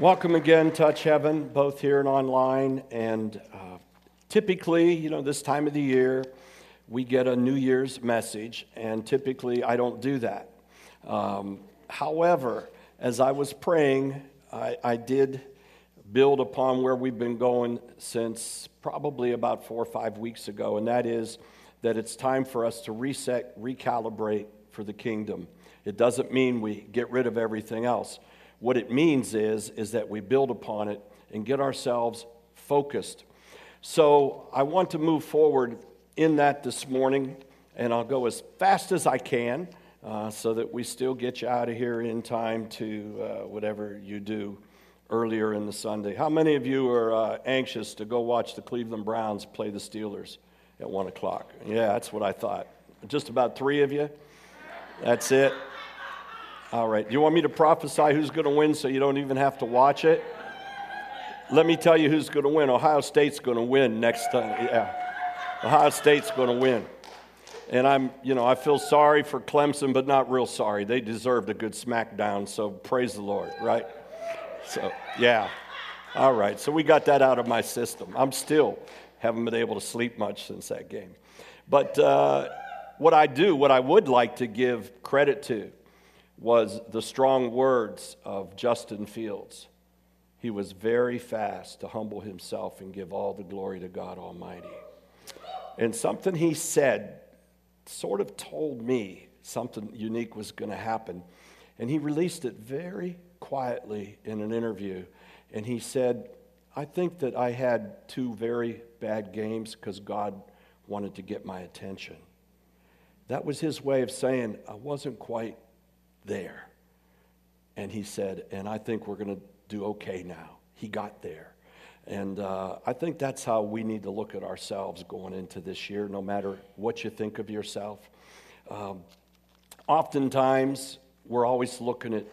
Welcome again, Touch Heaven, both here and online. And uh, typically, you know, this time of the year, we get a New Year's message, and typically I don't do that. Um, however, as I was praying, I, I did build upon where we've been going since probably about four or five weeks ago, and that is that it's time for us to reset, recalibrate for the kingdom. It doesn't mean we get rid of everything else. What it means is, is that we build upon it and get ourselves focused. So I want to move forward in that this morning, and I'll go as fast as I can uh, so that we still get you out of here in time to uh, whatever you do earlier in the Sunday. How many of you are uh, anxious to go watch the Cleveland Browns play the Steelers at 1 o'clock? Yeah, that's what I thought. Just about three of you? That's it? All right. Do you want me to prophesy who's going to win so you don't even have to watch it? Let me tell you who's going to win. Ohio State's going to win next time. Yeah. Ohio State's going to win. And I'm, you know, I feel sorry for Clemson, but not real sorry. They deserved a good smackdown, so praise the Lord, right? So, yeah. All right. So we got that out of my system. I'm still haven't been able to sleep much since that game. But uh, what I do, what I would like to give credit to, was the strong words of Justin Fields. He was very fast to humble himself and give all the glory to God Almighty. And something he said sort of told me something unique was going to happen. And he released it very quietly in an interview. And he said, I think that I had two very bad games because God wanted to get my attention. That was his way of saying, I wasn't quite there. And he said, and I think we're going to do okay now. He got there. And uh, I think that's how we need to look at ourselves going into this year, no matter what you think of yourself. Um, oftentimes, we're always looking at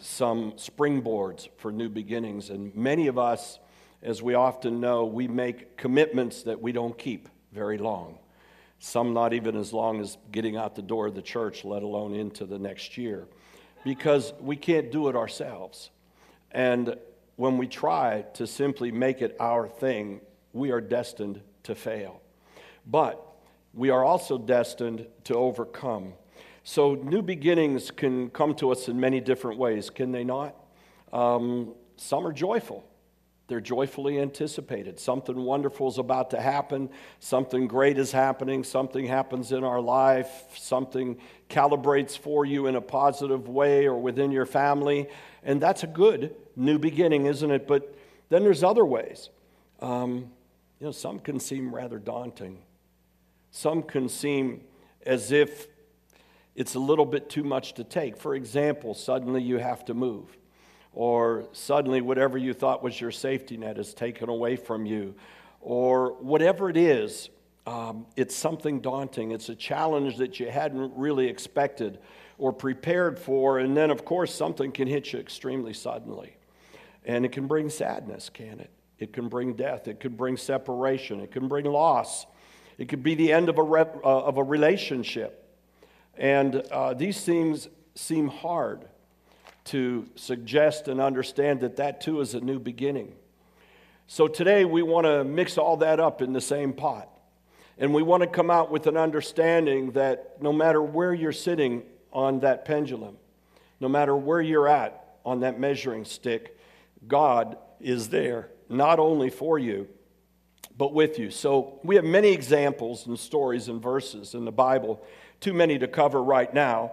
some springboards for new beginnings. And many of us, as we often know, we make commitments that we don't keep very long some not even as long as getting out the door of the church, let alone into the next year, because we can't do it ourselves. And when we try to simply make it our thing, we are destined to fail. But we are also destined to overcome. So, new beginnings can come to us in many different ways, can they not? Um, some are joyful. They're joyfully anticipated. Something wonderful is about to happen. Something great is happening. Something happens in our life. Something calibrates for you in a positive way or within your family. And that's a good new beginning, isn't it? But then there's other ways. Um, you know, some can seem rather daunting. Some can seem as if it's a little bit too much to take. For example, suddenly you have to move or suddenly whatever you thought was your safety net is taken away from you, or whatever it is, um, it's something daunting. It's a challenge that you hadn't really expected or prepared for, and then, of course, something can hit you extremely suddenly. And it can bring sadness, can it? It can bring death. It could bring separation. It can bring loss. It could be the end of a, rep, uh, of a relationship. And uh, these things seem hard to suggest and understand that that too is a new beginning. So today we want to mix all that up in the same pot. And we want to come out with an understanding that no matter where you're sitting on that pendulum, no matter where you're at on that measuring stick, God is there, not only for you, but with you. So we have many examples and stories and verses in the Bible, too many to cover right now.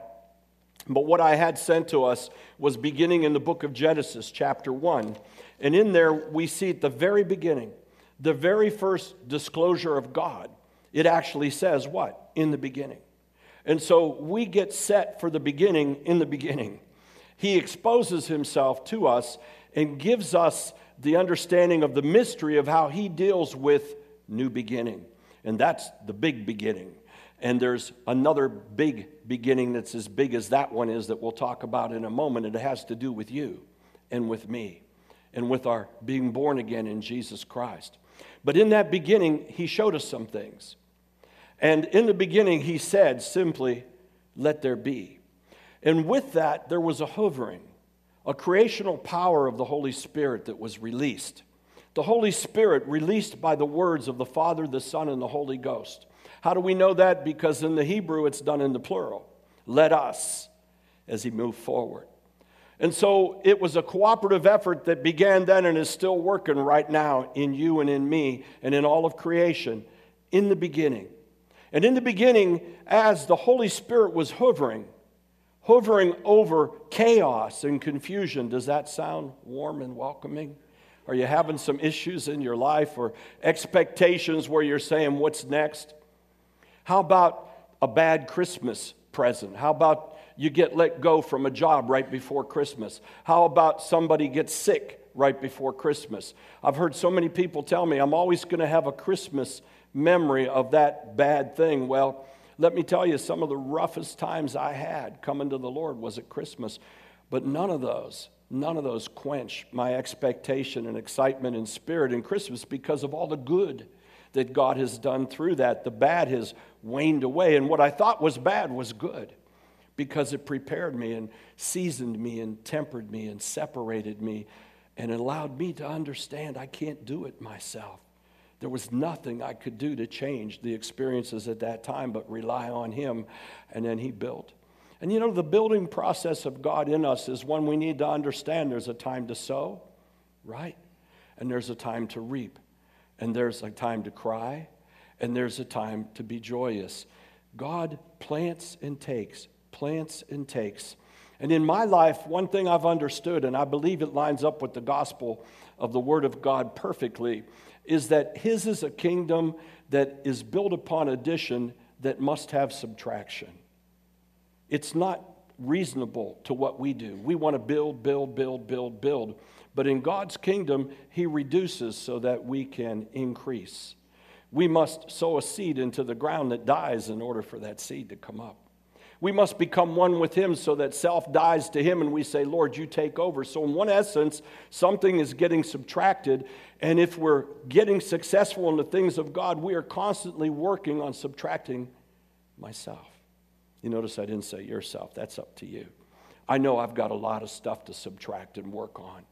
But what I had sent to us was beginning in the book of Genesis, chapter 1. And in there, we see at the very beginning, the very first disclosure of God, it actually says what? In the beginning. And so we get set for the beginning in the beginning. He exposes himself to us and gives us the understanding of the mystery of how he deals with new beginning. And that's the big beginning. And there's another big beginning that's as big as that one is that we'll talk about in a moment. And it has to do with you and with me and with our being born again in Jesus Christ. But in that beginning, he showed us some things. And in the beginning, he said simply, Let there be. And with that, there was a hovering a creational power of the Holy Spirit that was released. The Holy Spirit released by the words of the Father, the Son, and the Holy Ghost. How do we know that? Because in the Hebrew it's done in the plural. Let us, as he moved forward. And so it was a cooperative effort that began then and is still working right now in you and in me and in all of creation in the beginning. And in the beginning, as the Holy Spirit was hovering, hovering over chaos and confusion, does that sound warm and welcoming? Are you having some issues in your life or expectations where you're saying, What's next? How about a bad Christmas present? How about you get let go from a job right before Christmas? How about somebody gets sick right before Christmas? I've heard so many people tell me I'm always going to have a Christmas memory of that bad thing. Well, let me tell you, some of the roughest times I had coming to the Lord was at Christmas, but none of those None of those quench my expectation and excitement and spirit in Christmas because of all the good that God has done through that. The bad has waned away, and what I thought was bad was good because it prepared me and seasoned me and tempered me and separated me and allowed me to understand I can't do it myself. There was nothing I could do to change the experiences at that time but rely on Him, and then He built. And you know, the building process of God in us is one we need to understand. There's a time to sow, right? And there's a time to reap. And there's a time to cry. And there's a time to be joyous. God plants and takes, plants and takes. And in my life, one thing I've understood, and I believe it lines up with the gospel of the Word of God perfectly, is that His is a kingdom that is built upon addition that must have subtraction. It's not reasonable to what we do. We want to build, build, build, build, build. But in God's kingdom, He reduces so that we can increase. We must sow a seed into the ground that dies in order for that seed to come up. We must become one with Him so that self dies to Him and we say, Lord, you take over. So, in one essence, something is getting subtracted. And if we're getting successful in the things of God, we are constantly working on subtracting myself. You notice I didn't say yourself, that's up to you. I know I've got a lot of stuff to subtract and work on.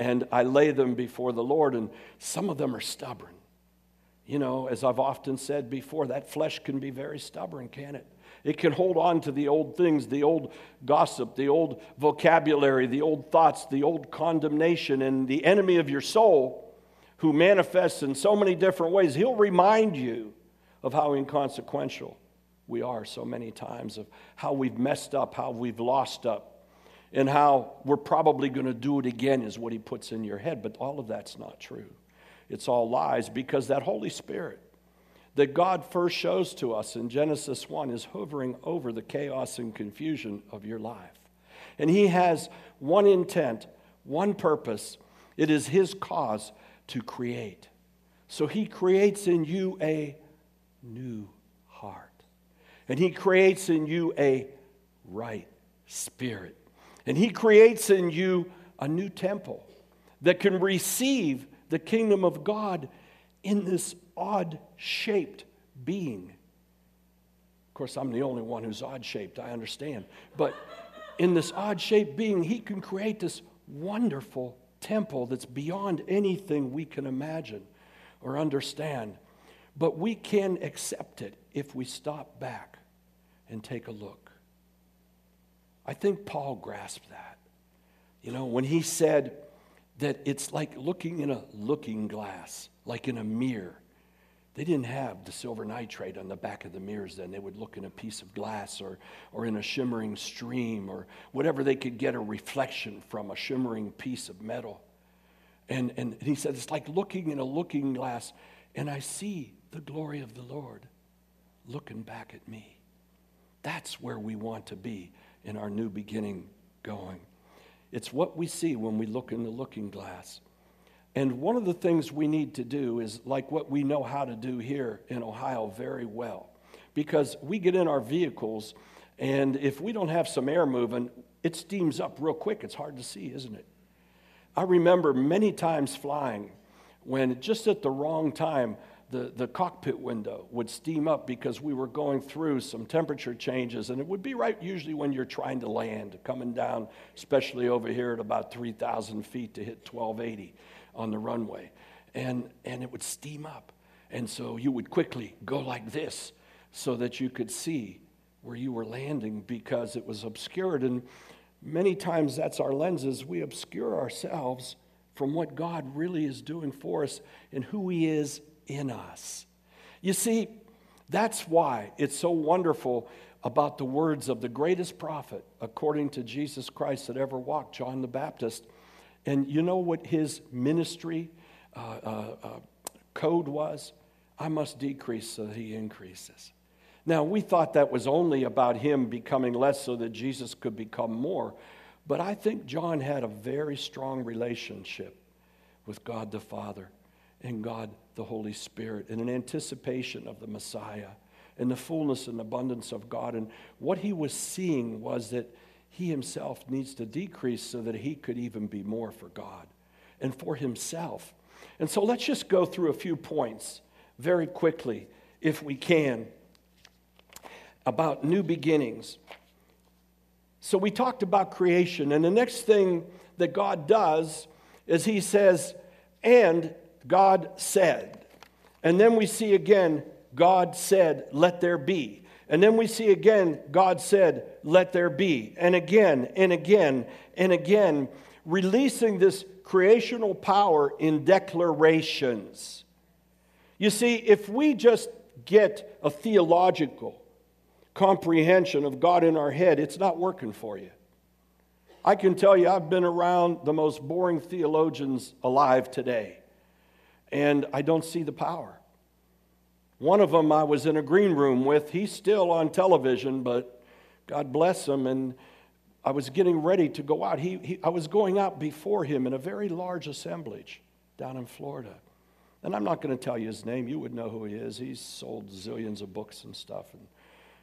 And I lay them before the Lord, and some of them are stubborn. You know, as I've often said before, that flesh can be very stubborn, can it? It can hold on to the old things, the old gossip, the old vocabulary, the old thoughts, the old condemnation, and the enemy of your soul, who manifests in so many different ways, he'll remind you of how inconsequential we are so many times of how we've messed up, how we've lost up, and how we're probably going to do it again, is what he puts in your head. But all of that's not true. It's all lies because that Holy Spirit that God first shows to us in Genesis 1 is hovering over the chaos and confusion of your life. And he has one intent, one purpose. It is his cause to create. So he creates in you a new heart. And He creates in you a right spirit. And He creates in you a new temple that can receive the kingdom of God in this odd shaped being. Of course, I'm the only one who's odd shaped, I understand. But in this odd shaped being, He can create this wonderful temple that's beyond anything we can imagine or understand. But we can accept it if we stop back and take a look. I think Paul grasped that. You know, when he said that it's like looking in a looking glass, like in a mirror. They didn't have the silver nitrate on the back of the mirrors then. They would look in a piece of glass or, or in a shimmering stream or whatever they could get a reflection from, a shimmering piece of metal. And, and he said, It's like looking in a looking glass, and I see the glory of the Lord looking back at me. That's where we want to be in our new beginning going. It's what we see when we look in the looking glass. And one of the things we need to do is like what we know how to do here in Ohio very well. Because we get in our vehicles, and if we don't have some air moving, it steams up real quick. It's hard to see, isn't it? I remember many times flying when just at the wrong time, the, the cockpit window would steam up because we were going through some temperature changes. And it would be right usually when you're trying to land, coming down, especially over here at about 3,000 feet to hit 1280 on the runway. And, and it would steam up. And so you would quickly go like this so that you could see where you were landing because it was obscured. And many times that's our lenses. We obscure ourselves from what God really is doing for us and who He is in us. You see, that's why it's so wonderful about the words of the greatest prophet, according to Jesus Christ, that ever walked, John the Baptist. And you know what his ministry uh, uh, uh, code was? I must decrease so that he increases. Now, we thought that was only about him becoming less so that Jesus could become more. But I think John had a very strong relationship with God the Father and God the Holy Spirit in an anticipation of the Messiah and the fullness and abundance of God. And what he was seeing was that he himself needs to decrease so that he could even be more for God and for himself. And so let's just go through a few points very quickly, if we can, about new beginnings. So we talked about creation, and the next thing that God does is he says, and God said. And then we see again, God said, let there be. And then we see again, God said, let there be. And again, and again, and again, releasing this creational power in declarations. You see, if we just get a theological comprehension of God in our head, it's not working for you. I can tell you, I've been around the most boring theologians alive today and I don't see the power. One of them I was in a green room with. He's still on television, but God bless him. And I was getting ready to go out. He, he, I was going out before him in a very large assemblage down in Florida. And I'm not going to tell you his name. You would know who he is. He's sold zillions of books and stuff. And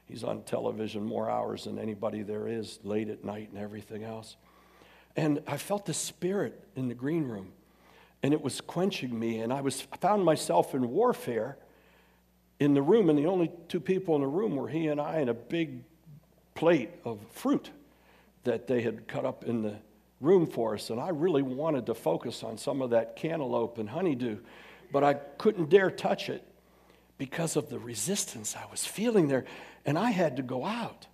he's on television more hours than anybody there is, late at night and everything else. And I felt the spirit in the green room and it was quenching me. And I was I found myself in warfare in the room, and the only two people in the room were he and I, and a big plate of fruit that they had cut up in the room for us. And I really wanted to focus on some of that cantaloupe and honeydew, but I couldn't dare touch it because of the resistance I was feeling there. And I had to go out,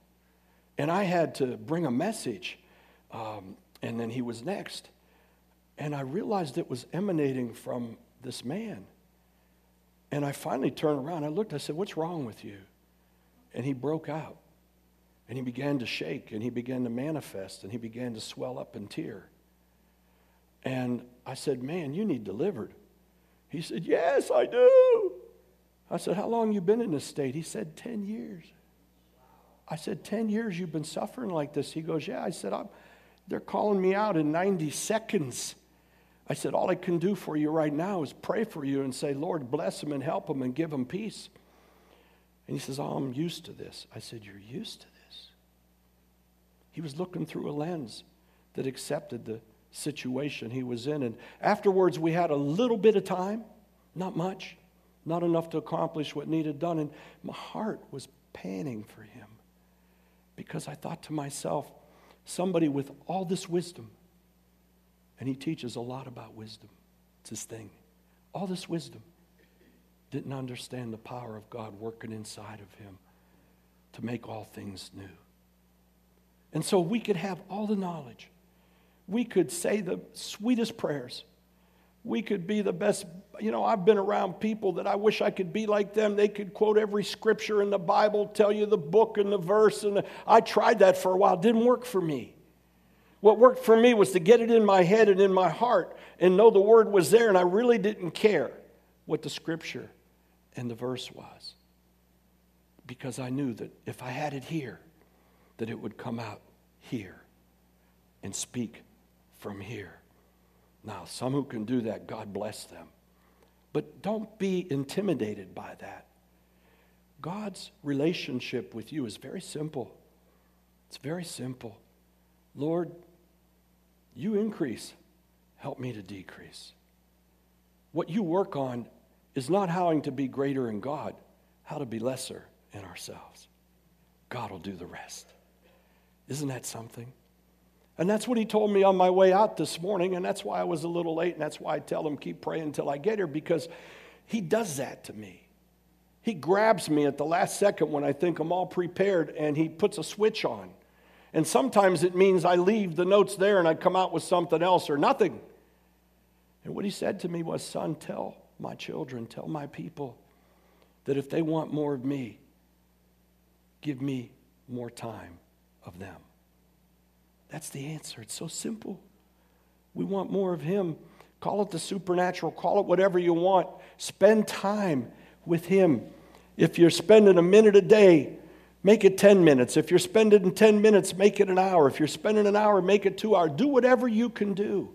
and I had to bring a message. Um, and then he was next. And I realized it was emanating from this man. And I finally turned around. I looked, I said, What's wrong with you? And he broke out. And he began to shake and he began to manifest and he began to swell up in tear. And I said, Man, you need delivered. He said, Yes, I do. I said, How long you been in this state? He said, 10 years. I said, 10 years you've been suffering like this? He goes, Yeah. I said, They're calling me out in 90 seconds. I said, All I can do for you right now is pray for you and say, Lord, bless him and help him and give him peace. And he says, Oh, I'm used to this. I said, You're used to this. He was looking through a lens that accepted the situation he was in. And afterwards, we had a little bit of time, not much, not enough to accomplish what needed done. And my heart was panning for him because I thought to myself, somebody with all this wisdom and he teaches a lot about wisdom. It's his thing. All this wisdom. Didn't understand the power of God working inside of him to make all things new. And so we could have all the knowledge. We could say the sweetest prayers. We could be the best. You know, I've been around people that I wish I could be like them. They could quote every scripture in the Bible, tell you the book and the verse. And I tried that for a while. It didn't work for me. What worked for me was to get it in my head and in my heart and know the word was there, and I really didn't care what the scripture and the verse was. Because I knew that if I had it here, that it would come out here and speak from here. Now, some who can do that, God bless them. But don't be intimidated by that. God's relationship with you is very simple. It's very simple. Lord, you increase, help me to decrease. What you work on is not how to be greater in God, how to be lesser in ourselves. God will do the rest. Isn't that something? And that's what he told me on my way out this morning, and that's why I was a little late, and that's why I tell him, keep praying until I get here, because he does that to me. He grabs me at the last second when I think I'm all prepared, and he puts a switch on. And sometimes it means I leave the notes there and I come out with something else or nothing. And what he said to me was, Son, tell my children, tell my people that if they want more of me, give me more time of them. That's the answer. It's so simple. We want more of Him. Call it the supernatural, call it whatever you want. Spend time with Him. If you're spending a minute a day, make it 10 minutes. If you're spending 10 minutes, make it an hour. If you're spending an hour, make it two hours. Do whatever you can do.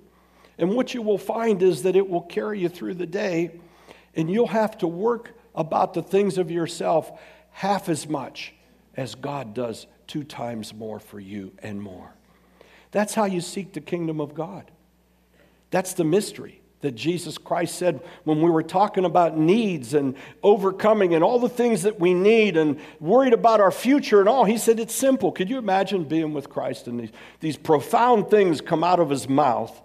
And what you will find is that it will carry you through the day, and you'll have to work about the things of yourself half as much as God does two times more for you and more. That's how you seek the kingdom of God. That's the mystery that Jesus Christ said when we were talking about needs and overcoming and all the things that we need and worried about our future and all. He said it's simple. Could you imagine being with Christ and these, these profound things come out of his mouth?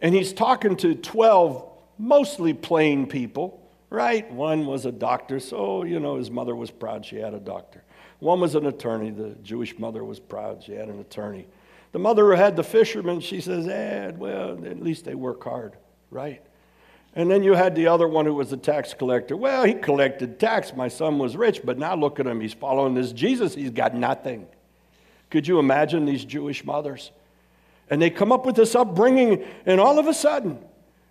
And he's talking to 12 mostly plain people, right? One was a doctor, so, you know, his mother was proud she had a doctor. One was an attorney. The Jewish mother was proud she had an attorney. The mother who had the fishermen, she says, eh, well, at least they work hard, right? And then you had the other one who was a tax collector. Well, he collected tax. My son was rich, but now look at him. He's following this Jesus. He's got nothing. Could you imagine these Jewish mothers? And they come up with this upbringing, and all of a sudden,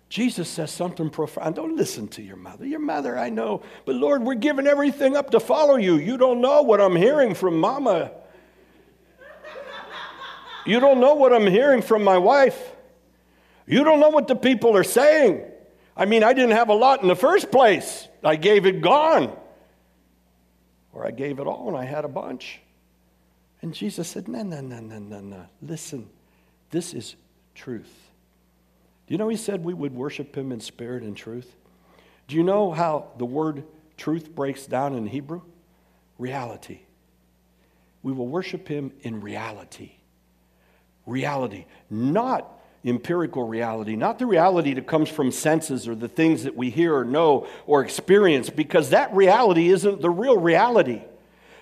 Jesus says something profound. Don't listen to your mother. Your mother, I know. But Lord, we're giving everything up to follow you. You don't know what I'm hearing from mama. You don't know what I'm hearing from my wife. You don't know what the people are saying. I mean, I didn't have a lot in the first place. I gave it gone. Or I gave it all and I had a bunch. And Jesus said, No, no, no, no, no, no. Listen, this is truth. Do you know he said we would worship him in spirit and truth? Do you know how the word truth breaks down in Hebrew? Reality. We will worship him in reality reality, not empirical reality, not the reality that comes from senses or the things that we hear or know or experience, because that reality isn't the real reality.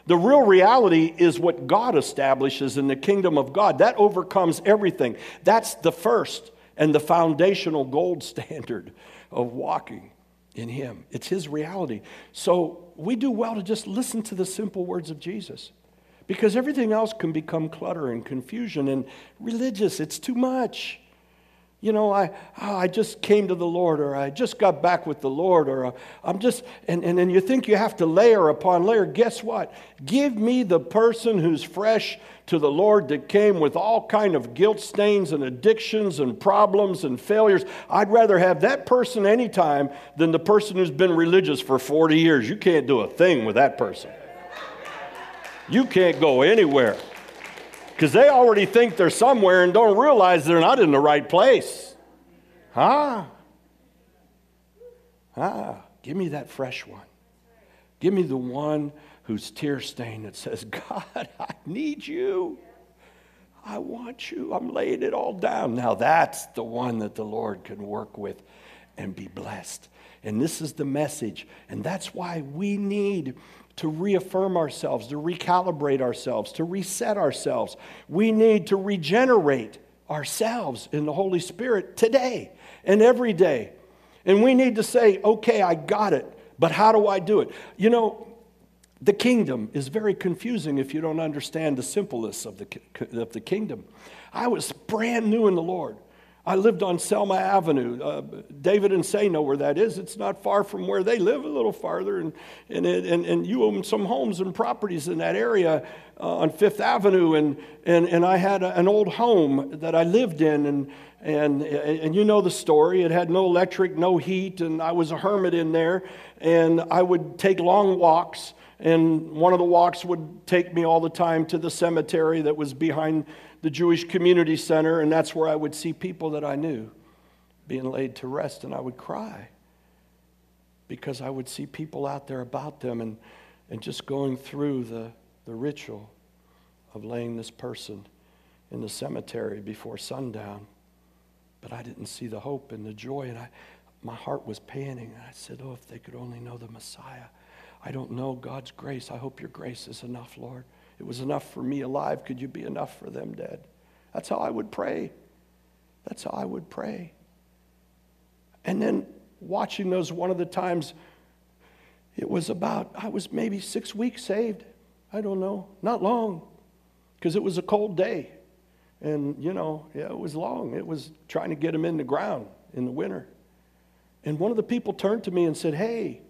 The real reality is what God establishes in the kingdom of God. That overcomes everything. That's the first and the foundational gold standard of walking in Him. It's His reality. So we do well to just listen to the simple words of Jesus because everything else can become clutter and confusion and religious. It's too much. You know, I, oh, I just came to the Lord, or I just got back with the Lord, or uh, I'm just, and, and then you think you have to layer upon layer. Guess what? Give me the person who's fresh to the Lord that came with all kind of guilt stains and addictions and problems and failures. I'd rather have that person anytime than the person who's been religious for 40 years. You can't do a thing with that person you can't go anywhere because they already think they're somewhere and don't realize they're not in the right place. Huh? Ah, give me that fresh one. Give me the one who's tear stained that says, God, I need you. I want you. I'm laying it all down. Now that's the one that the Lord can work with and be blessed. And this is the message. And that's why we need to reaffirm ourselves, to recalibrate ourselves, to reset ourselves. We need to regenerate ourselves in the Holy Spirit today and every day. And we need to say, okay, I got it, but how do I do it? You know, the kingdom is very confusing if you don't understand the simpleness of the, of the kingdom. I was brand new in the Lord. I lived on Selma Avenue. Uh, David and Say know where that is. It's not far from where they live, a little farther. And, and, it, and, and you own some homes and properties in that area uh, on Fifth Avenue. And, and, and I had a, an old home that I lived in. And, and, and you know the story. It had no electric, no heat. And I was a hermit in there. And I would take long walks. And one of the walks would take me all the time to the cemetery that was behind the Jewish Community Center, and that's where I would see people that I knew being laid to rest, and I would cry. because I would see people out there about them and, and just going through the, the ritual of laying this person in the cemetery before sundown. But I didn't see the hope and the joy, and I, my heart was panting. I said, Oh, if they could only know the Messiah. I don't know God's grace. I hope your grace is enough, Lord. It was enough for me alive. Could you be enough for them dead? That's how I would pray. That's how I would pray. And then watching those one of the times, it was about, I was maybe six weeks saved. I don't know. Not long, because it was a cold day. And, you know, yeah, it was long. It was trying to get them in the ground in the winter. And one of the people turned to me and said, Hey,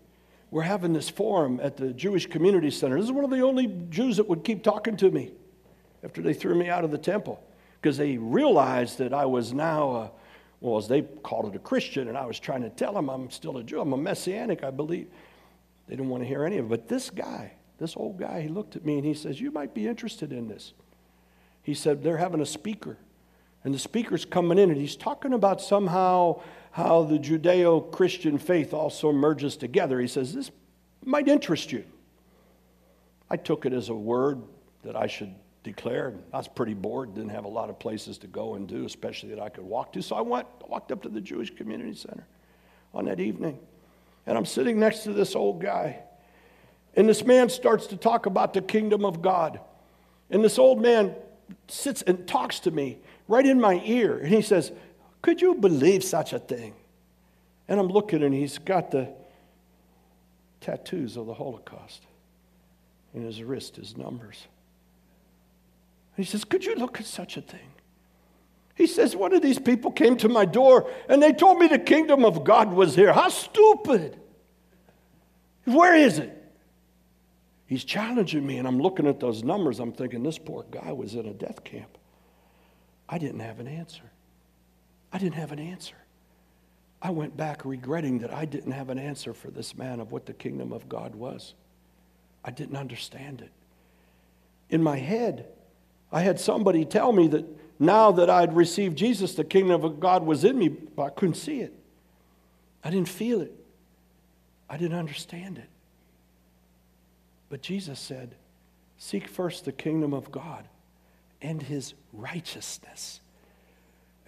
we're having this forum at the Jewish Community Center. This is one of the only Jews that would keep talking to me after they threw me out of the temple because they realized that I was now, a, well, as they called it, a Christian, and I was trying to tell them I'm still a Jew. I'm a Messianic, I believe. They didn't want to hear any of it. But this guy, this old guy, he looked at me and he says, You might be interested in this. He said, They're having a speaker. And the speaker's coming in and he's talking about somehow how the Judeo Christian faith also merges together. He says, This might interest you. I took it as a word that I should declare. I was pretty bored, didn't have a lot of places to go and do, especially that I could walk to. So I went, walked up to the Jewish Community Center on that evening. And I'm sitting next to this old guy. And this man starts to talk about the kingdom of God. And this old man sits and talks to me right in my ear. And he says, could you believe such a thing? And I'm looking and he's got the tattoos of the Holocaust in his wrist, his numbers. And he says, Could you look at such a thing? He says, One of these people came to my door and they told me the kingdom of God was here. How stupid! Where is it? He's challenging me, and I'm looking at those numbers. I'm thinking, this poor guy was in a death camp. I didn't have an answer. I didn't have an answer. I went back regretting that I didn't have an answer for this man of what the kingdom of God was. I didn't understand it. In my head, I had somebody tell me that now that I'd received Jesus, the kingdom of God was in me, but I couldn't see it. I didn't feel it. I didn't understand it. But Jesus said, Seek first the kingdom of God and his righteousness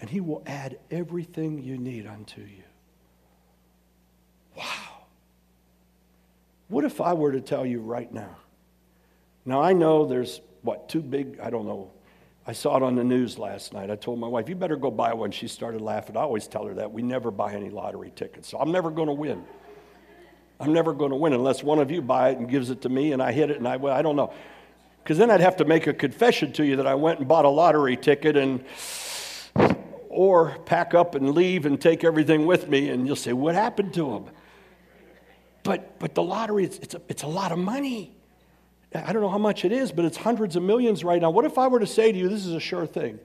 and he will add everything you need unto you. Wow. What if I were to tell you right now? Now, I know there's, what, two big, I don't know. I saw it on the news last night. I told my wife, you better go buy one. She started laughing. I always tell her that. We never buy any lottery tickets. So I'm never going to win. I'm never going to win unless one of you buy it and gives it to me and I hit it and I, well, I don't know. Because then I'd have to make a confession to you that I went and bought a lottery ticket and or pack up and leave and take everything with me, and you'll say, What happened to them? But, but the lottery, it's, it's, a, it's a lot of money. I don't know how much it is, but it's hundreds of millions right now. What if I were to say to you, This is a sure thing?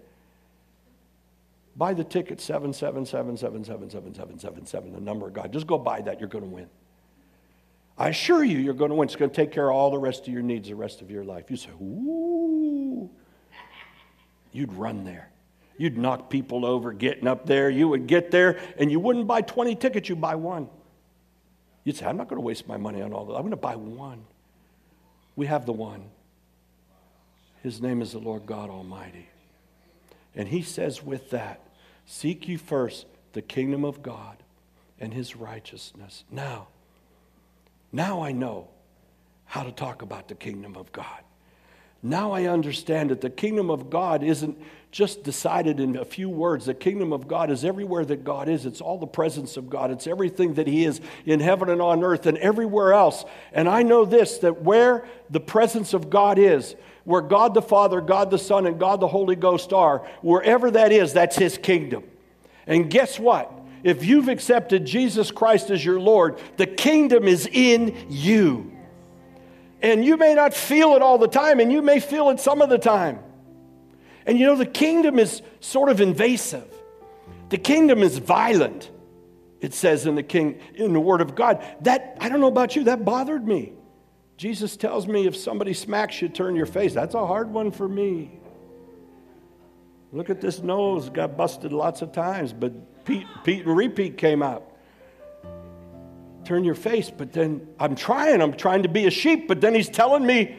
Buy the ticket 777777777, the number of God. Just go buy that, you're going to win. I assure you, you're going to win. It's going to take care of all the rest of your needs the rest of your life. You say, Ooh. You'd run there. You'd knock people over getting up there. You would get there and you wouldn't buy 20 tickets, you'd buy one. You'd say, I'm not going to waste my money on all that. I'm going to buy one. We have the one. His name is the Lord God Almighty. And he says, with that, seek you first the kingdom of God and his righteousness. Now, now I know how to talk about the kingdom of God. Now I understand that the kingdom of God isn't just decided in a few words. The kingdom of God is everywhere that God is. It's all the presence of God. It's everything that He is in heaven and on earth and everywhere else. And I know this that where the presence of God is, where God the Father, God the Son, and God the Holy Ghost are, wherever that is, that's His kingdom. And guess what? If you've accepted Jesus Christ as your Lord, the kingdom is in you. And you may not feel it all the time, and you may feel it some of the time. And you know, the kingdom is sort of invasive. The kingdom is violent, it says in the king in the word of God. That I don't know about you, that bothered me. Jesus tells me if somebody smacks you, turn your face. That's a hard one for me. Look at this nose, got busted lots of times, but Pete, Pete and repeat came out. Turn your face. But then I'm trying, I'm trying to be a sheep, but then he's telling me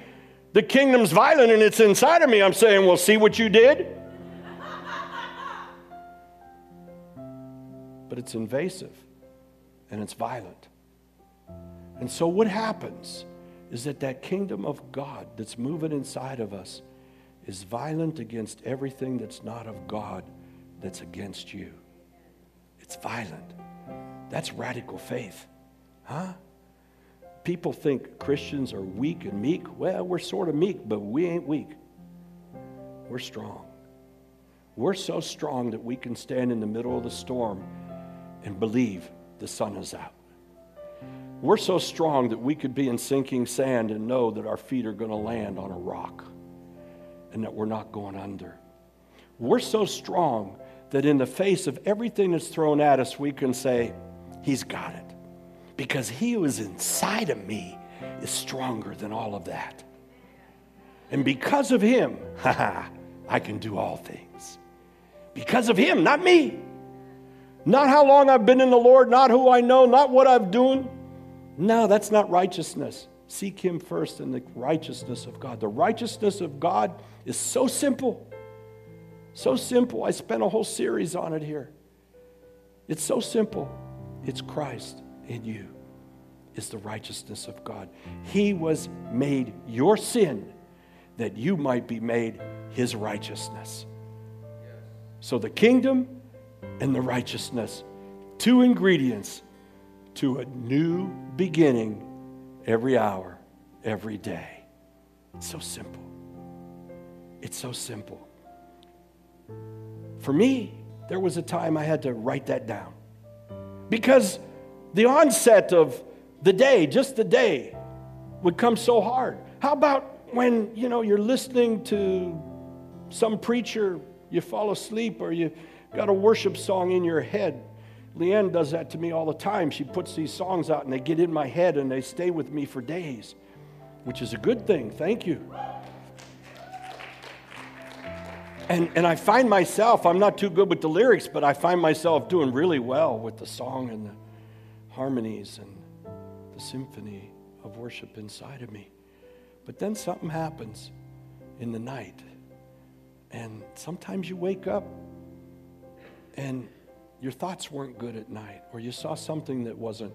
the kingdom's violent and it's inside of me. I'm saying, well, see what you did? but it's invasive and it's violent. And so, what happens is that that kingdom of God that's moving inside of us is violent against everything that's not of God that's against you. It's violent. That's radical faith. Huh? People think Christians are weak and meek. Well, we're sort of meek, but we ain't weak. We're strong. We're so strong that we can stand in the middle of the storm and believe the sun is out. We're so strong that we could be in sinking sand and know that our feet are going to land on a rock and that we're not going under. We're so strong that in the face of everything that's thrown at us, we can say, He's got it. Because He who is inside of me is stronger than all of that. And because of Him, I can do all things. Because of Him, not me. Not how long I've been in the Lord, not who I know, not what I've done. No, that's not righteousness. Seek Him first and the righteousness of God. The righteousness of God is so simple. So simple. I spent a whole series on it here. It's so simple. It's Christ in you, is the righteousness of God. He was made your sin that you might be made His righteousness. So the kingdom and the righteousness, two ingredients to a new beginning every hour, every day. It's so simple. It's so simple. For me, there was a time I had to write that down because the onset of the day, just the day, would come so hard. How about when, you know, you're listening to some preacher, you fall asleep or you got a worship song in your head Leanne does that to me all the time. She puts these songs out and they get in my head and they stay with me for days, which is a good thing. Thank you. And, and I find myself, I'm not too good with the lyrics, but I find myself doing really well with the song and the harmonies and the symphony of worship inside of me. But then something happens in the night. And sometimes you wake up and your thoughts weren't good at night, or you saw something that wasn't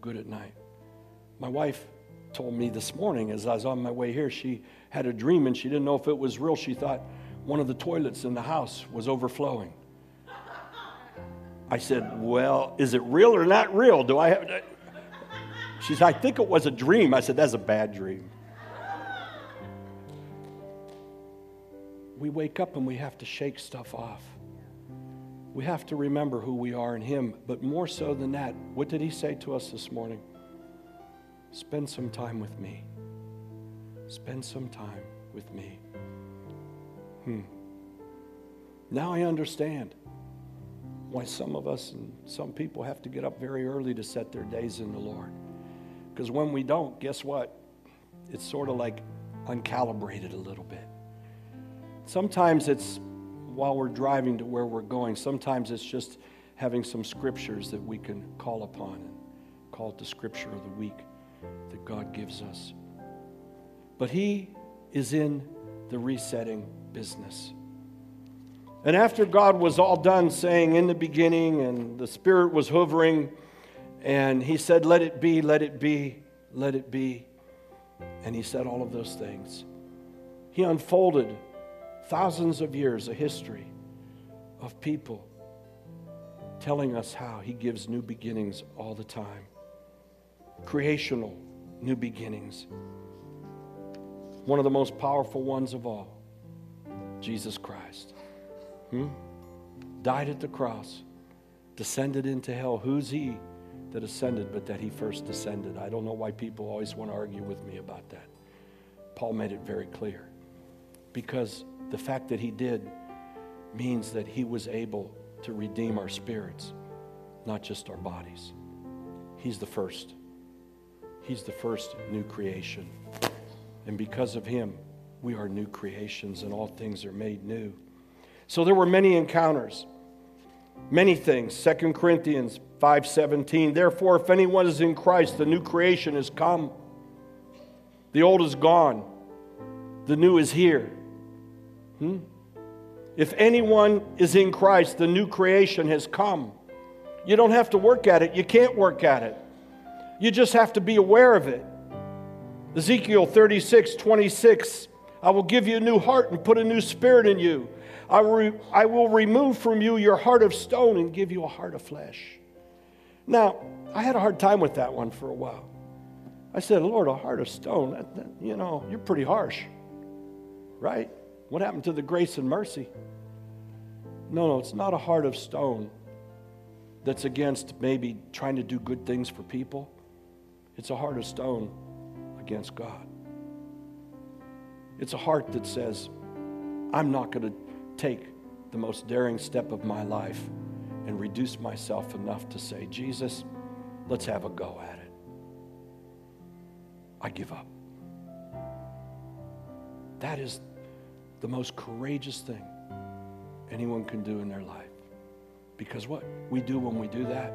good at night. My wife told me this morning as I was on my way here, she had a dream and she didn't know if it was real. She thought one of the toilets in the house was overflowing. I said, Well, is it real or not real? Do I have. She said, I think it was a dream. I said, That's a bad dream. We wake up and we have to shake stuff off we have to remember who we are in Him. But more so than that, what did He say to us this morning? Spend some time with me. Spend some time with me. Hmm. Now I understand why some of us and some people have to get up very early to set their days in the Lord. Because when we don't, guess what? It's sort of like uncalibrated a little bit. Sometimes it's while we're driving to where we're going. Sometimes it's just having some scriptures that we can call upon and call it the scripture of the week that God gives us. But He is in the resetting business. And after God was all done saying in the beginning, and the Spirit was hovering, and He said, Let it be, let it be, let it be. And He said all of those things. He unfolded thousands of years of history of people telling us how He gives new beginnings all the time. Creational new beginnings. One of the most powerful ones of all, Jesus Christ. Hmm? Died at the cross, descended into hell. Who's He that ascended but that He first descended? I don't know why people always want to argue with me about that. Paul made it very clear. Because the fact that he did means that he was able to redeem our spirits, not just our bodies. He's the first. He's the first new creation. And because of him, we are new creations and all things are made new. So there were many encounters. Many things. 2 Corinthians 5:17. Therefore, if anyone is in Christ, the new creation has come. The old is gone. The new is here. Hmm? If anyone is in Christ, the new creation has come. You don't have to work at it. You can't work at it. You just have to be aware of it. Ezekiel 36, 26. I will give you a new heart and put a new spirit in you. I, re- I will remove from you your heart of stone and give you a heart of flesh. Now, I had a hard time with that one for a while. I said, Lord, a heart of stone, that, that, you know, you're pretty harsh, right? What happened to the grace and mercy? No, no, it's not a heart of stone that's against maybe trying to do good things for people. It's a heart of stone against God. It's a heart that says, I'm not going to take the most daring step of my life and reduce myself enough to say, Jesus, let's have a go at it. I give up. That is the most courageous thing anyone can do in their life. Because what we do when we do that,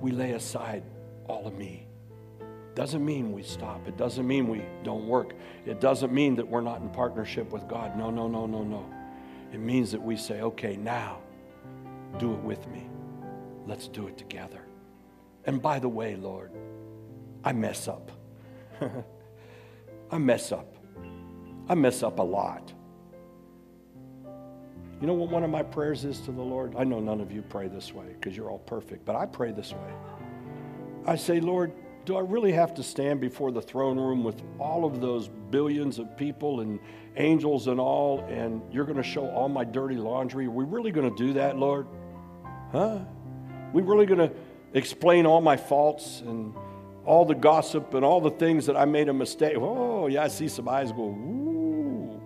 we lay aside all of me. Doesn't mean we stop. It doesn't mean we don't work. It doesn't mean that we're not in partnership with God. No, no, no, no, no. It means that we say, okay, now do it with me. Let's do it together. And by the way, Lord, I mess up. I mess up. I mess up a lot. You know what one of my prayers is to the Lord? I know none of you pray this way because you're all perfect, but I pray this way. I say, Lord, do I really have to stand before the throne room with all of those billions of people and angels and all, and you're going to show all my dirty laundry? Are we really going to do that, Lord? Huh? We really going to explain all my faults and all the gossip and all the things that I made a mistake? Oh, yeah, I see some eyes go, Ooh.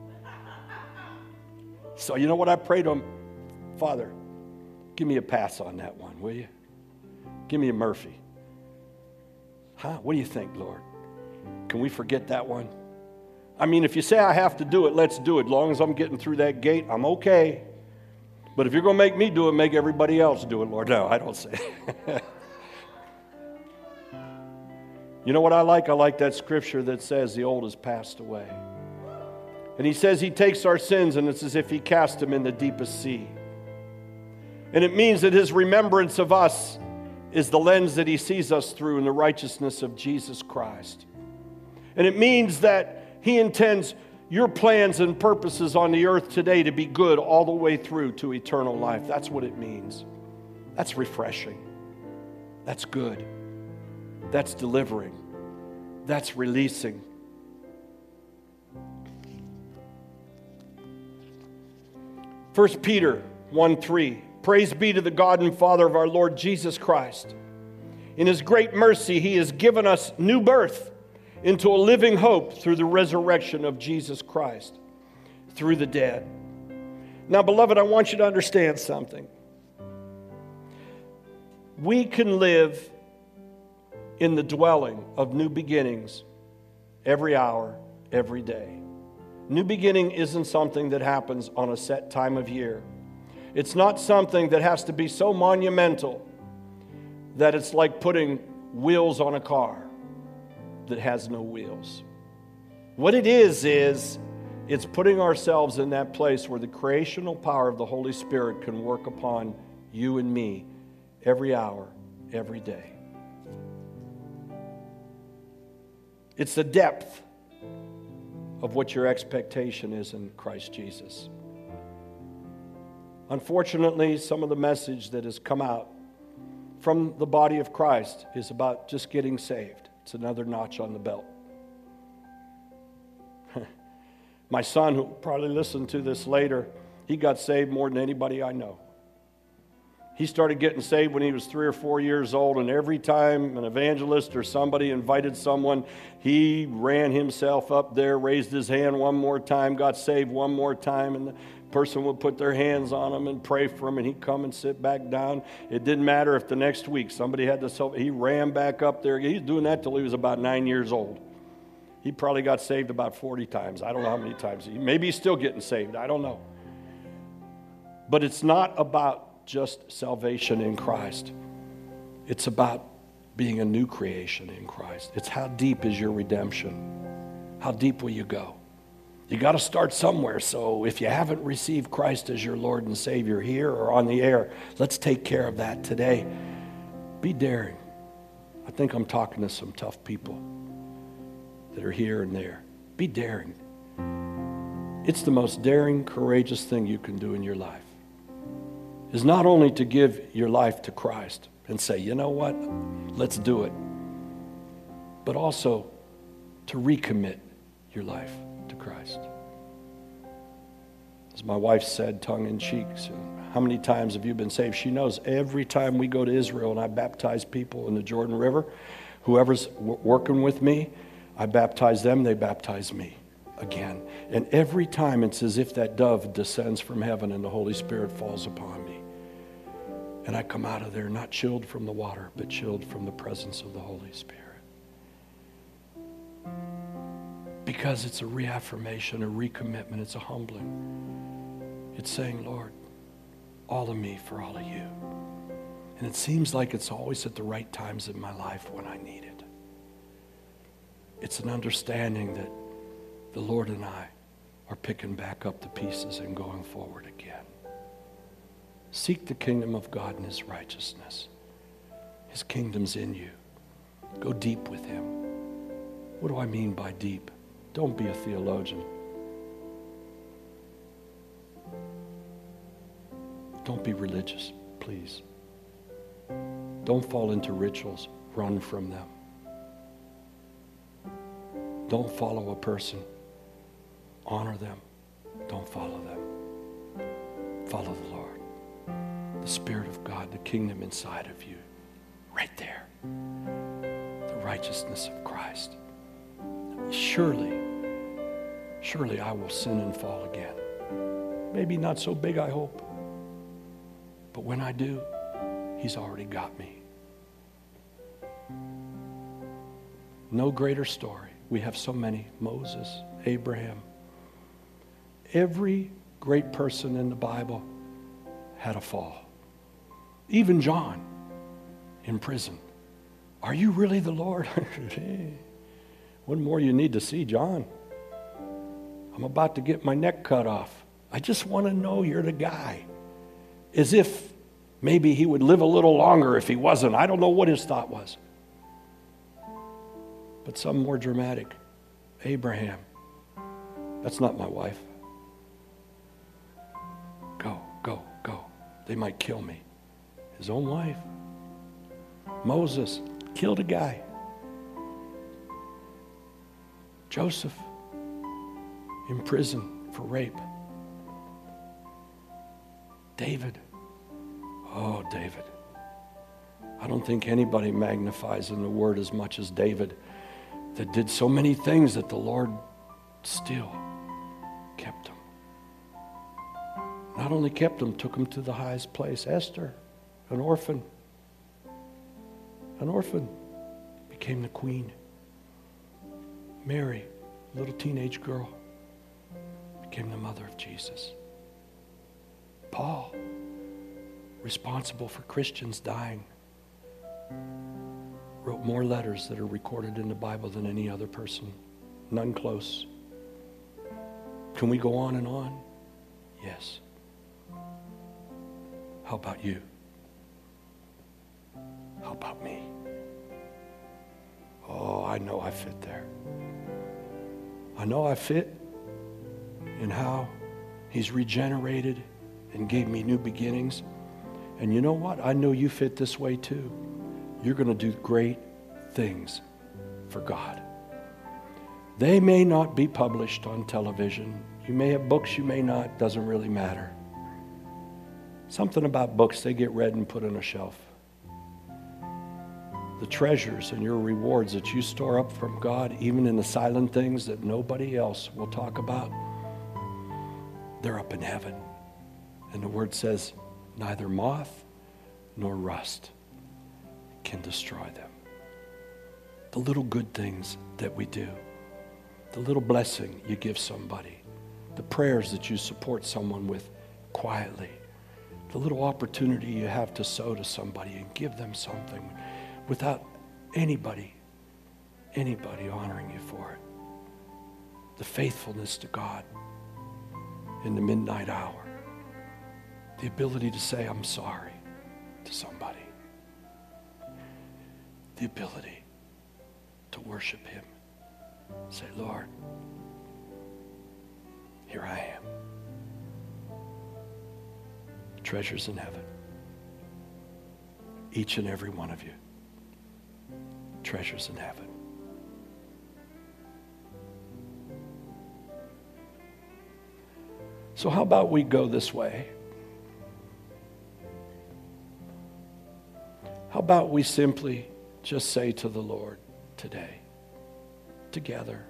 So, you know what I prayed to him? Father, give me a pass on that one, will you? Give me a Murphy. Huh? What do you think, Lord? Can we forget that one? I mean, if you say I have to do it, let's do it. As long as I'm getting through that gate, I'm okay. But if you're going to make me do it, make everybody else do it, Lord. No, I don't say. you know what I like? I like that scripture that says the old has passed away. And he says he takes our sins and it's as if he cast them in the deepest sea. And it means that his remembrance of us is the lens that he sees us through in the righteousness of Jesus Christ. And it means that he intends your plans and purposes on the earth today to be good all the way through to eternal life. That's what it means. That's refreshing. That's good. That's delivering. That's releasing. 1 Peter 1 3. Praise be to the God and Father of our Lord Jesus Christ. In his great mercy, he has given us new birth into a living hope through the resurrection of Jesus Christ through the dead. Now, beloved, I want you to understand something. We can live in the dwelling of new beginnings every hour, every day. New beginning isn't something that happens on a set time of year. It's not something that has to be so monumental that it's like putting wheels on a car that has no wheels. What it is, is it's putting ourselves in that place where the creational power of the Holy Spirit can work upon you and me every hour, every day. It's the depth of what your expectation is in Christ Jesus. Unfortunately, some of the message that has come out from the body of Christ is about just getting saved. It's another notch on the belt. My son, who probably listened to this later, he got saved more than anybody I know. He started getting saved when he was three or four years old, and every time an evangelist or somebody invited someone, he ran himself up there, raised his hand one more time, got saved one more time, and person would put their hands on him and pray for him, and he'd come and sit back down. It didn't matter if the next week somebody had to, self, he ran back up there. He was doing that till he was about nine years old. He probably got saved about 40 times. I don't know how many times. Maybe he's still getting saved. I don't know. But it's not about just salvation in Christ, it's about being a new creation in Christ. It's how deep is your redemption? How deep will you go? You got to start somewhere. So if you haven't received Christ as your Lord and Savior here or on the air, let's take care of that today. Be daring. I think I'm talking to some tough people that are here and there. Be daring. It's the most daring, courageous thing you can do in your life. Is not only to give your life to Christ and say, you know what, let's do it, but also to recommit your life Christ. As my wife said, tongue in cheeks, how many times have you been saved? She knows every time we go to Israel and I baptize people in the Jordan River, whoever's w- working with me, I baptize them, they baptize me again. And every time it's as if that dove descends from heaven and the Holy Spirit falls upon me. And I come out of there not chilled from the water, but chilled from the presence of the Holy Spirit. Because it's a reaffirmation, a recommitment, it's a humbling. It's saying, Lord, all of me for all of you. And it seems like it's always at the right times in my life when I need it. It's an understanding that the Lord and I are picking back up the pieces and going forward again. Seek the kingdom of God and his righteousness. His kingdom's in you. Go deep with him. What do I mean by deep? Don't be a theologian. Don't be religious, please. Don't fall into rituals. Run from them. Don't follow a person. Honor them. Don't follow them. Follow the Lord. The Spirit of God, the kingdom inside of you. Right there. The righteousness of Christ. Surely, surely I will sin and fall again. Maybe not so big, I hope. But when I do, He's already got me. No greater story. We have so many Moses, Abraham. Every great person in the Bible had a fall. Even John in prison. Are you really the Lord? What more you need to see, John? I'm about to get my neck cut off. I just want to know you're the guy. As if maybe he would live a little longer if he wasn't. I don't know what his thought was. But some more dramatic. Abraham. That's not my wife. Go, go, go. They might kill me. His own wife. Moses killed a guy. Joseph in prison for rape. David. Oh, David. I don't think anybody magnifies in the word as much as David that did so many things that the Lord still kept him. Not only kept him, took him to the highest place. Esther, an orphan, an orphan, became the queen. Mary, little teenage girl, became the mother of Jesus. Paul, responsible for Christians dying, wrote more letters that are recorded in the Bible than any other person. None close. Can we go on and on? Yes. How about you? How about me? Oh, I know I fit there. I know I fit in how He's regenerated and gave me new beginnings. And you know what? I know you fit this way too. You're going to do great things for God. They may not be published on television. You may have books, you may not. Doesn't really matter. Something about books, they get read and put on a shelf. The treasures and your rewards that you store up from God, even in the silent things that nobody else will talk about, they're up in heaven. And the word says, neither moth nor rust can destroy them. The little good things that we do, the little blessing you give somebody, the prayers that you support someone with quietly, the little opportunity you have to sow to somebody and give them something without anybody, anybody honoring you for it. The faithfulness to God in the midnight hour. The ability to say, I'm sorry to somebody. The ability to worship Him. Say, Lord, here I am treasures in heaven. Each and every one of you, treasures in heaven. So, how about we go this way? How about we simply just say to the Lord today, together,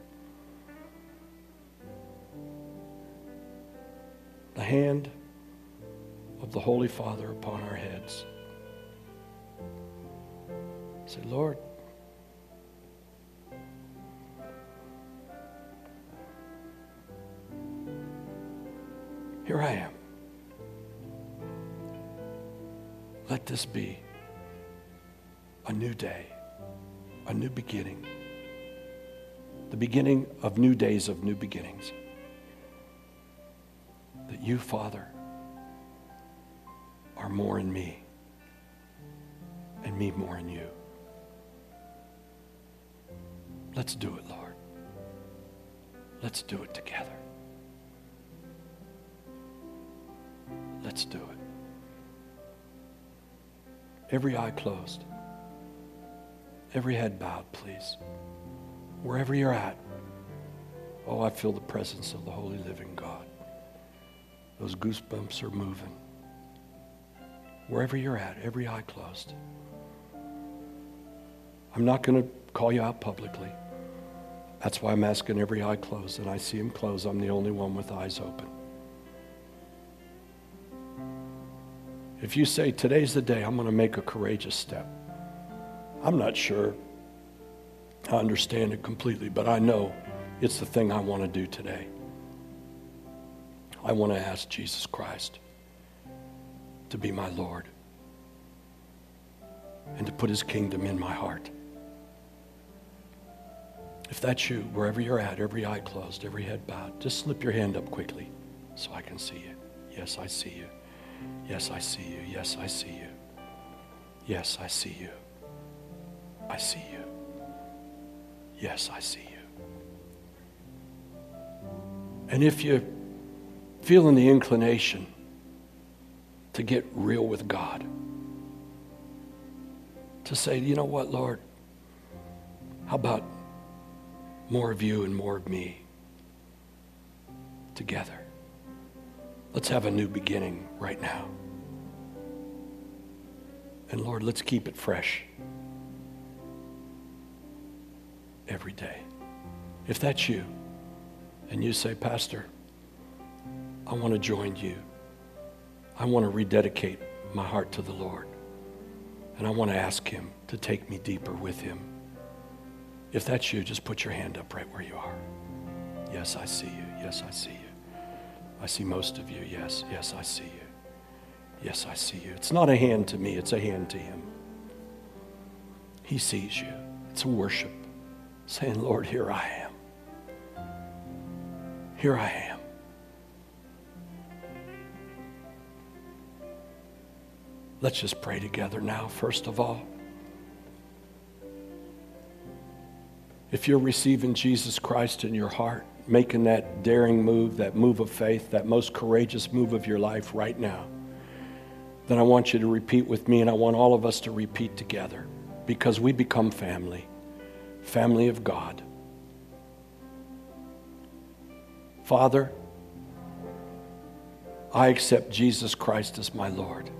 the hand of the Holy Father upon our heads. Say, Lord, here I am. Let this be a new day, a new beginning, the beginning of new days of new beginnings. That you, Father, are more in me and me more in you. Let's do it, Lord. Let's do it together. Let's do it. Every eye closed, every head bowed, please. Wherever you're at, oh, I feel the presence of the Holy Living God. Those goosebumps are moving wherever you're at, every eye closed. I'm not going to call you out publicly. That's why I'm asking every eye closed, and I see them close. I'm the only one with eyes open. If you say, Today's the day I'm going to make a courageous step, I'm not sure I understand it completely, but I know it's the thing I want to do today. I want to ask Jesus Christ to be my Lord and to put his kingdom in my heart. If that's you, wherever you're at, every eye closed, every head bowed, just slip your hand up quickly so I can see you. Yes, I see you. Yes, I see you. Yes, I see you. Yes, I see you. I see you. Yes, I see you. And if you're feeling the inclination to get real with God. To say, you know what, Lord? How about more of you and more of me together? Let's have a new beginning right now. And Lord, let's keep it fresh every day. If that's you, and you say, Pastor, I want to join you. I want to rededicate my heart to the Lord. And I want to ask Him to take me deeper with Him. If that's you, just put your hand up right where you are. Yes, I see you. Yes, I see you. I see most of you. Yes, yes, I see you. Yes, I see you. It's not a hand to me, it's a hand to Him. He sees you. It's worship, saying, Lord, here I am. Here I am. Let's just pray together now, first of all. If you're receiving Jesus Christ in your heart, making that daring move, that move of faith, that most courageous move of your life right now, then I want you to repeat with me, and I want all of us to repeat together because we become family, family of God. Father, I accept Jesus Christ as my Lord.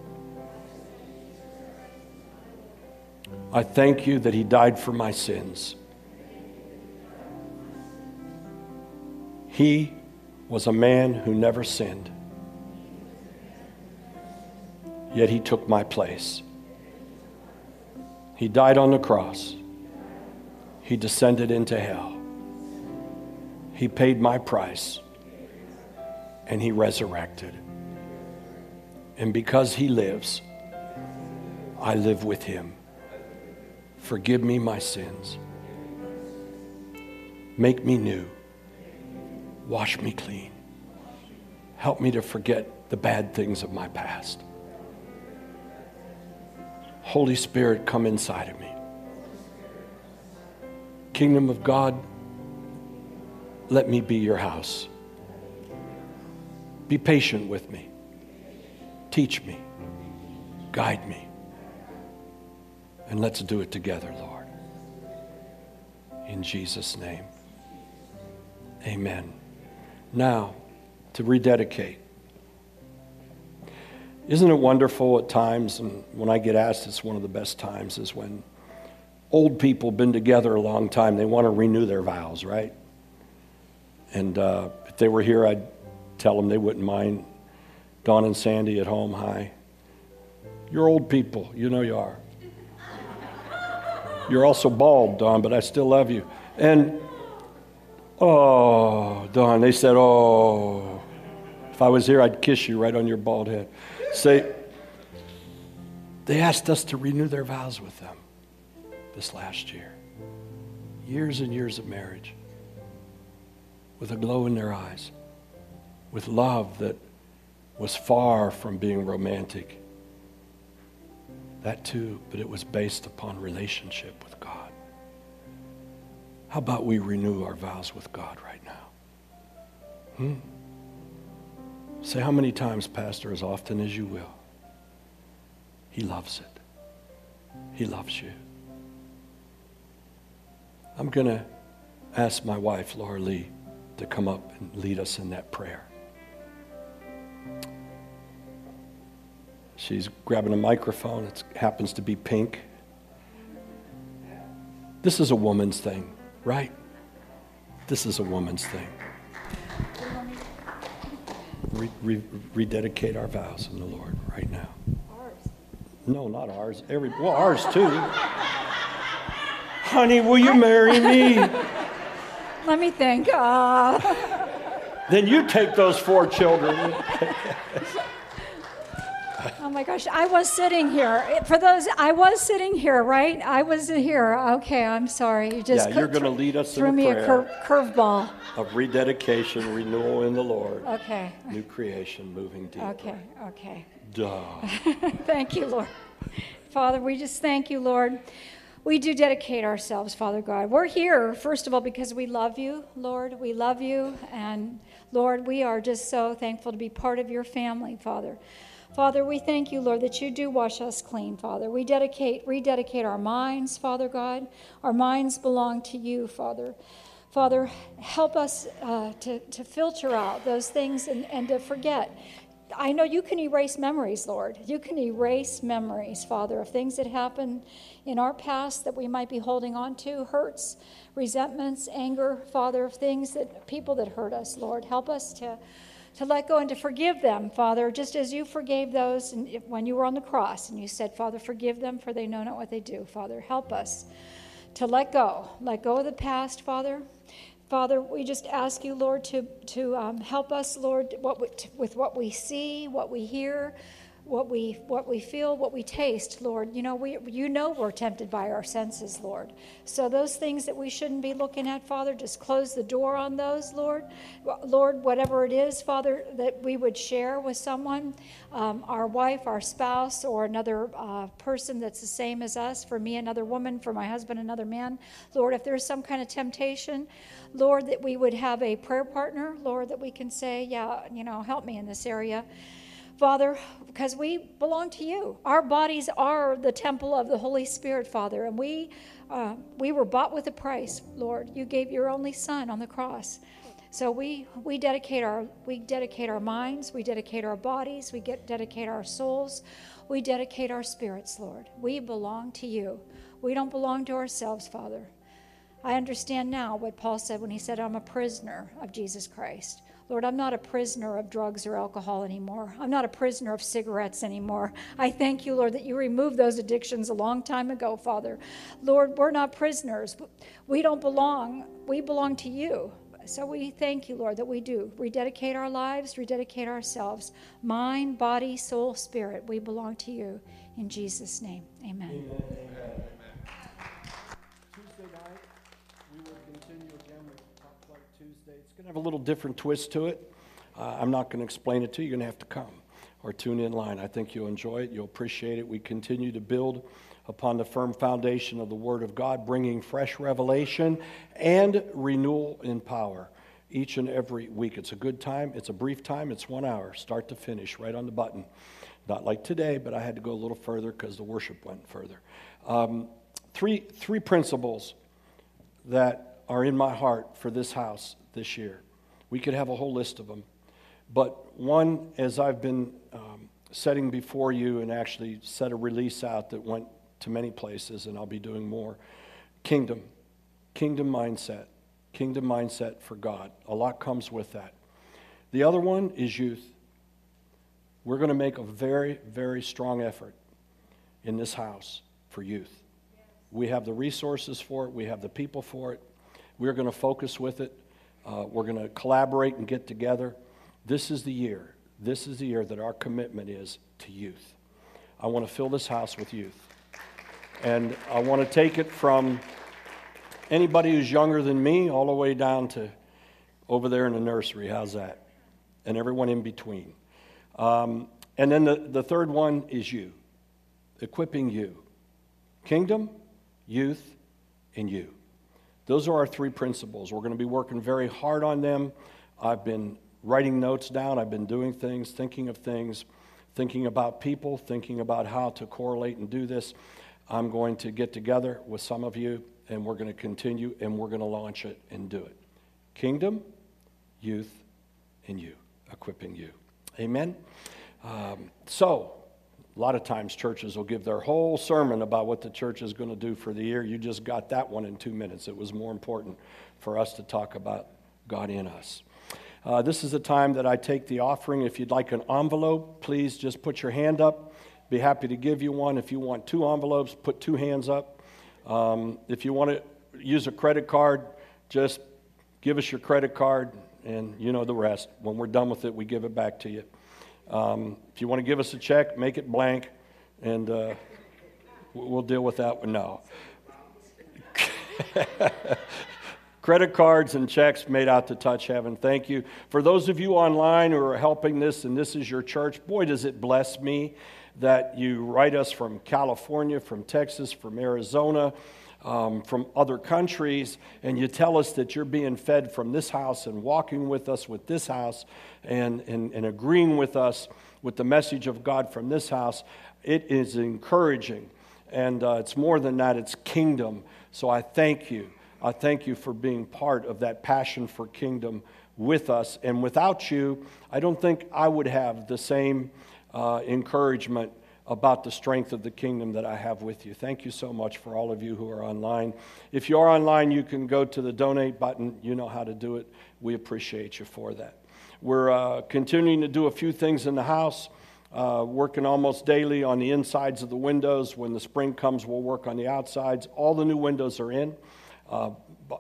I thank you that He died for my sins. He was a man who never sinned, yet He took my place. He died on the cross. He descended into hell. He paid my price and he resurrected. And because he lives, I live with him. Forgive me my sins. Make me new. Wash me clean. Help me to forget the bad things of my past. Holy Spirit, come inside of me. Kingdom of God, let me be your house. Be patient with me. Teach me. Guide me. And let's do it together, Lord. In Jesus' name. Amen. Now, to rededicate. Isn't it wonderful at times, and when I get asked, it's one of the best times, is when old people have been together a long time, they want to renew their vows, right? And uh, if they were here, I'd tell them they wouldn't mind. Don and Sandy at home, hi. You're old people, you know you are. You're also bald, Don, but I still love you. And, oh, Don, they said, oh, if I was here, I'd kiss you right on your bald head. Say, they asked us to renew their vows with them this last year. Years and years of marriage with a glow in their eyes, with love that was far from being romantic. That too, but it was based upon relationship with. How about we renew our vows with God right now? Hmm? Say how many times, Pastor, as often as you will. He loves it. He loves you. I'm going to ask my wife, Laura Lee, to come up and lead us in that prayer. She's grabbing a microphone. It happens to be pink. This is a woman's thing, right? This is a woman's thing. Re- re- rededicate our vows in the Lord right now. Ours. No, not ours. Every well, ours too. Honey, will you marry me? Let me think. Uh... Then you take those four children. oh my gosh, I was sitting here. For those, I was sitting here, right? I was here. Okay, I'm sorry. You just yeah, you're going to lead us through me a, a cur- curveball of rededication, renewal in the Lord. Okay. New creation, moving deeper. Okay. Okay. Duh. thank you, Lord. Father, we just thank you, Lord we do dedicate ourselves, Father God. We're here, first of all, because we love you, Lord. We love you. And Lord, we are just so thankful to be part of your family, Father. Father, we thank you, Lord, that you do wash us clean, Father. We dedicate, rededicate our minds, Father God. Our minds belong to you, Father. Father, help us uh, to, to filter out those things and, and to forget I know you can erase memories, Lord. You can erase memories, Father, of things that happened in our past that we might be holding on to, hurts, resentments, anger, Father, of things that people that hurt us, Lord. Help us to, to let go and to forgive them, Father, just as you forgave those when you were on the cross and you said, Father, forgive them, for they know not what they do. Father, help us to let go. Let go of the past, Father. Father, we just ask you, Lord, to, to um, help us, Lord, what we, with what we see, what we hear, what we what we feel, what we taste, Lord. You know, we you know we're tempted by our senses, Lord. So those things that we shouldn't be looking at, Father, just close the door on those, Lord. Lord, whatever it is, Father, that we would share with someone, um, our wife, our spouse, or another uh, person that's the same as us. For me, another woman. For my husband, another man. Lord, if there's some kind of temptation, Lord, that we would have a prayer partner, Lord, that we can say, yeah, you know, help me in this area. Father, because we belong to you. Our bodies are the temple of the Holy Spirit, Father, and we, uh, we were bought with a price, Lord. You gave your only Son on the cross. So we, we dedicate our we dedicate our minds, we dedicate our bodies, we get dedicate our souls, we dedicate our spirits, Lord. We belong to you. We don't belong to ourselves, Father. I understand now what Paul said when he said, I'm a prisoner of Jesus Christ. Lord, I'm not a prisoner of drugs or alcohol anymore. I'm not a prisoner of cigarettes anymore. I thank you, Lord, that you removed those addictions a long time ago, Father. Lord, we're not prisoners. We don't belong. We belong to you. So we thank you, Lord, that we do rededicate our lives, rededicate ourselves. Mind, body, soul, spirit, we belong to you. In Jesus' name, amen. amen. Tuesday night, we will continue again with Top Flight Tuesday. It's going to have a little different twist to it. Uh, I'm not going to explain it to you. You're going to have to come or tune in line. I think you'll enjoy it. You'll appreciate it. We continue to build upon the firm foundation of the Word of God, bringing fresh revelation and renewal in power each and every week. It's a good time. It's a brief time. It's one hour, start to finish, right on the button. Not like today, but I had to go a little further because the worship went further. Um, three, three principles that are in my heart for this house this year. We could have a whole list of them. But one, as I've been um, setting before you and actually set a release out that went to many places, and I'll be doing more kingdom, kingdom mindset, kingdom mindset for God. A lot comes with that. The other one is youth. We're going to make a very, very strong effort in this house for youth. We have the resources for it, we have the people for it. We're going to focus with it. Uh, we're going to collaborate and get together. This is the year. This is the year that our commitment is to youth. I want to fill this house with youth. And I want to take it from anybody who's younger than me all the way down to over there in the nursery. How's that? And everyone in between. Um, and then the, the third one is you, equipping you. Kingdom, youth, and you. Those are our three principles. We're going to be working very hard on them. I've been writing notes down, I've been doing things, thinking of things, thinking about people, thinking about how to correlate and do this. I'm going to get together with some of you and we're going to continue and we're going to launch it and do it. Kingdom, youth, and you, equipping you. Amen? Um, so, a lot of times churches will give their whole sermon about what the church is going to do for the year. You just got that one in two minutes. It was more important for us to talk about God in us. Uh, this is a time that I take the offering. If you'd like an envelope, please just put your hand up. Be happy to give you one. If you want two envelopes, put two hands up. Um, if you want to use a credit card, just give us your credit card, and you know the rest. When we're done with it, we give it back to you. Um, if you want to give us a check, make it blank, and uh, we'll deal with that now. Credit cards and checks made out to touch heaven. Thank you. For those of you online who are helping this, and this is your church, boy, does it bless me that you write us from California, from Texas, from Arizona, um, from other countries, and you tell us that you're being fed from this house and walking with us with this house and, and, and agreeing with us with the message of God from this house. It is encouraging. And uh, it's more than that, it's kingdom. So I thank you. I thank you for being part of that passion for kingdom with us. And without you, I don't think I would have the same uh, encouragement about the strength of the kingdom that I have with you. Thank you so much for all of you who are online. If you are online, you can go to the donate button. You know how to do it. We appreciate you for that. We're uh, continuing to do a few things in the house, uh, working almost daily on the insides of the windows. When the spring comes, we'll work on the outsides. All the new windows are in. Uh,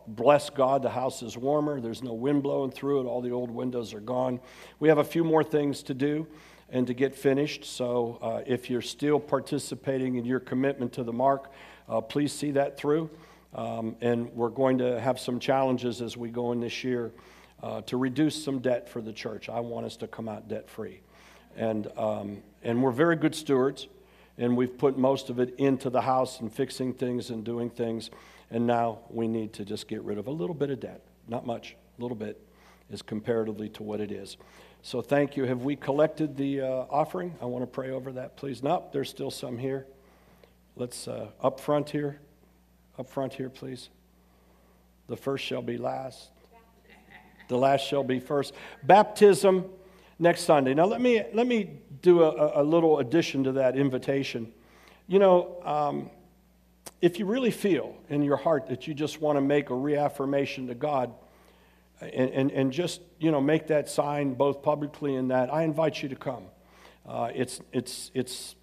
bless God, the house is warmer. There's no wind blowing through it. All the old windows are gone. We have a few more things to do and to get finished. So uh, if you're still participating in your commitment to the mark, uh, please see that through. Um, and we're going to have some challenges as we go in this year uh, to reduce some debt for the church. I want us to come out debt free. And, um, and we're very good stewards, and we've put most of it into the house and fixing things and doing things. And now we need to just get rid of a little bit of debt. Not much, a little bit is comparatively to what it is. So thank you. Have we collected the uh, offering? I want to pray over that, please. Nope, there's still some here. Let's uh, up front here. Up front here, please. The first shall be last. The last shall be first. Baptism next Sunday. Now let me let me do a, a little addition to that invitation. You know, um, if you really feel in your heart that you just want to make a reaffirmation to God, and, and, and just, you know, make that sign both publicly and that, I invite you to come. Uh, it's, it's, it's,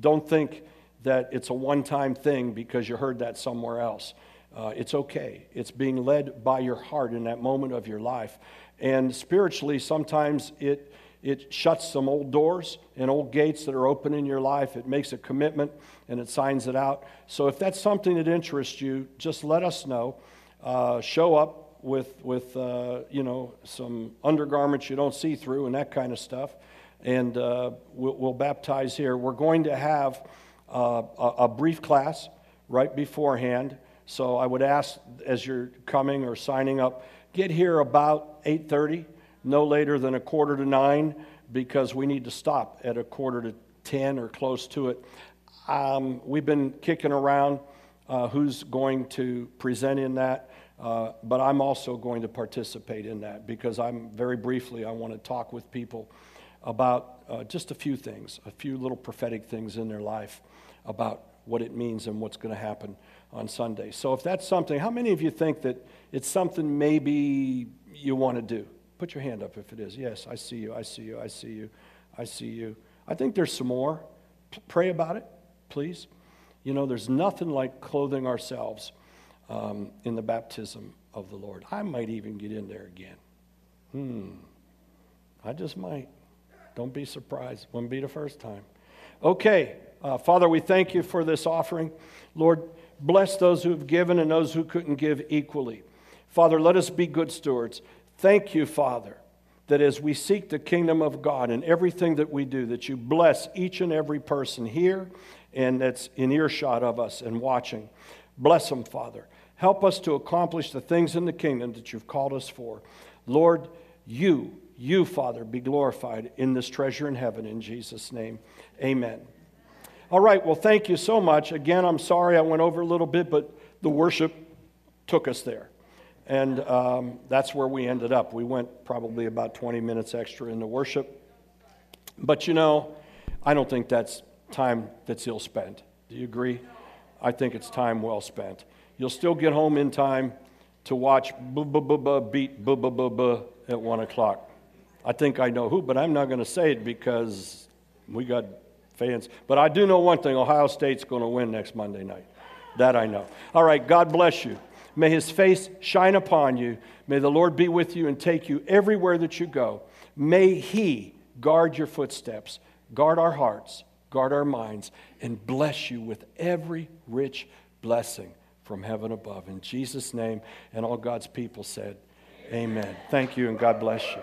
don't think that it's a one time thing because you heard that somewhere else. Uh, it's okay. It's being led by your heart in that moment of your life. And spiritually, sometimes it, it shuts some old doors and old gates that are open in your life. It makes a commitment and it signs it out. So if that's something that interests you, just let us know. Uh, show up with, with uh, you know, some undergarments you don't see through and that kind of stuff. And uh, we'll, we'll, baptize here. We're going to have uh, a, a brief class right beforehand. So I would ask as you're coming or signing up, get here about 8:30, no later than a quarter to 9 because we need to stop at a quarter to 10 or close to it. Um, we've been kicking around uh, who's going to present in that, uh, but I'm also going to participate in that because I'm very briefly, I want to talk with people about uh, just a few things, a few little prophetic things in their life about what it means and what's going to happen on Sunday. So if that's something, how many of you think that it's something maybe you want to do? Put your hand up if it is. Yes, I see you. I see you. I see you. I see you. I think there's some more. P- pray about it, please. You know, there's nothing like clothing ourselves um, in the baptism of the Lord. I might even get in there again. Hmm. I just might. Don't be surprised. Wouldn't be the first time. Okay. Uh, Father, we thank you for this offering. Lord, bless those who have given and those who couldn't give equally. Father, let us be good stewards. Thank you, Father, that as we seek the kingdom of God in everything that we do, that you bless each and every person here and that's in earshot of us and watching. Bless them, Father. Help us to accomplish the things in the kingdom that you've called us for. Lord, you, you, Father, be glorified in this treasure in heaven. In Jesus' name, amen. All right, well, thank you so much. Again, I'm sorry I went over a little bit, but the worship took us there. And um, that's where we ended up. We went probably about 20 minutes extra into worship. But you know, I don't think that's time that's ill spent. Do you agree? I think it's time well spent. You'll still get home in time to watch beat at 1 o'clock. I think I know who, but I'm not going to say it because we got fans. But I do know one thing Ohio State's going to win next Monday night. That I know. All right, God bless you. May his face shine upon you. May the Lord be with you and take you everywhere that you go. May he guard your footsteps, guard our hearts, guard our minds, and bless you with every rich blessing from heaven above. In Jesus' name, and all God's people said, Amen. Thank you, and God bless you.